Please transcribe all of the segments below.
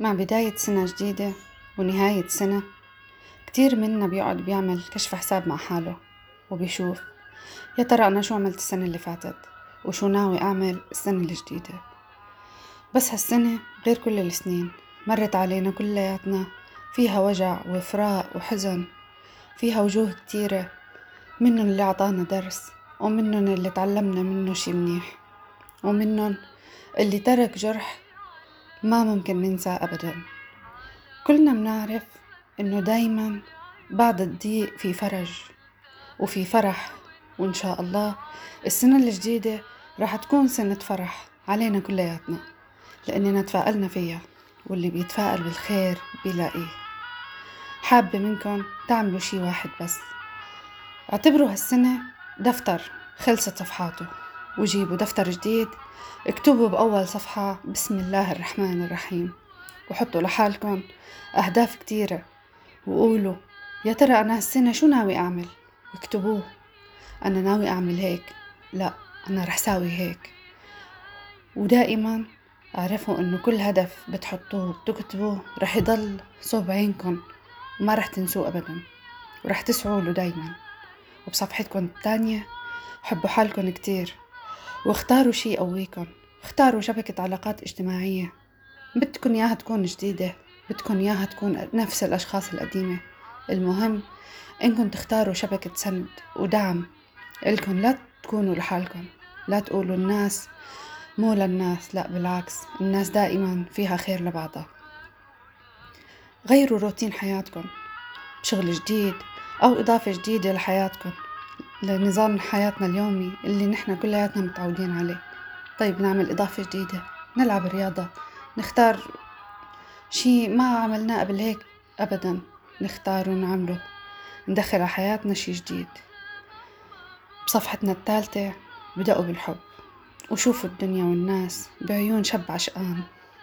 مع بداية سنة جديدة ونهاية سنة كتير منا بيقعد بيعمل كشف حساب مع حاله وبيشوف يا ترى أنا شو عملت السنة اللي فاتت؟ وشو ناوي أعمل السنة الجديدة؟ بس هالسنة غير كل السنين مرت علينا كلياتنا فيها وجع وفراق وحزن فيها وجوه كتيرة منن اللي عطانا درس ومنن اللي تعلمنا منه شي منيح ومنن اللي ترك جرح ما ممكن ننساه أبدا. كلنا بنعرف إنه دايما بعد الضيق في فرج وفي فرح وإن شاء الله السنة الجديدة راح تكون سنة فرح علينا كلياتنا لأننا تفائلنا فيها واللي بيتفائل بالخير بيلاقيه. حابة منكم تعملوا شي واحد بس. اعتبروا هالسنة دفتر خلصت صفحاته. وجيبوا دفتر جديد. اكتبوا بأول صفحة بسم الله الرحمن الرحيم وحطوا لحالكم أهداف كتيرة وقولوا يا ترى أنا هالسنة شو ناوي أعمل؟ واكتبوه أنا ناوي أعمل هيك. لا أنا رح ساوي هيك. ودائما اعرفوا إنه كل هدف بتحطوه بتكتبوه رح يضل صوب عينكم وما رح تنسوه أبدا. ورح تسعوا له دايما. وبصفحتكم التانية حبوا حالكم كتير. واختاروا شي يقويكم اختاروا شبكة علاقات اجتماعية. بدكن إياها تكون جديدة. بدكن إياها تكون نفس الأشخاص القديمة. المهم إنكم تختاروا شبكة سند ودعم. إلكن لا تكونوا لحالكم لا تقولوا الناس مو للناس لا بالعكس. الناس دائما فيها خير لبعضها. غيروا روتين حياتكم بشغل جديد أو إضافة جديدة لحياتكم لنظام حياتنا اليومي اللي نحن كلياتنا متعودين عليه. طيب نعمل إضافة جديدة نلعب رياضة نختار شي ما عملناه قبل هيك أبدا نختار ونعمله. ندخل على حياتنا شي جديد. بصفحتنا الثالثة بدأوا بالحب. وشوفوا الدنيا والناس بعيون شاب عشقان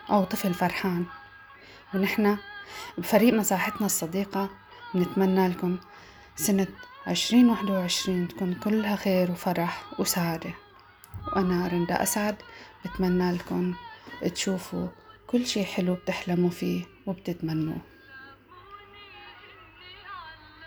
أو طفل فرحان. ونحن بفريق مساحتنا الصديقة بنتمنى لكم سنة عشرين واحد وعشرين تكون كلها خير وفرح وسعادة. وأنا رندا أسعد بتمنى لكم تشوفوا كل شي حلو بتحلموا فيه وبتتمنوه.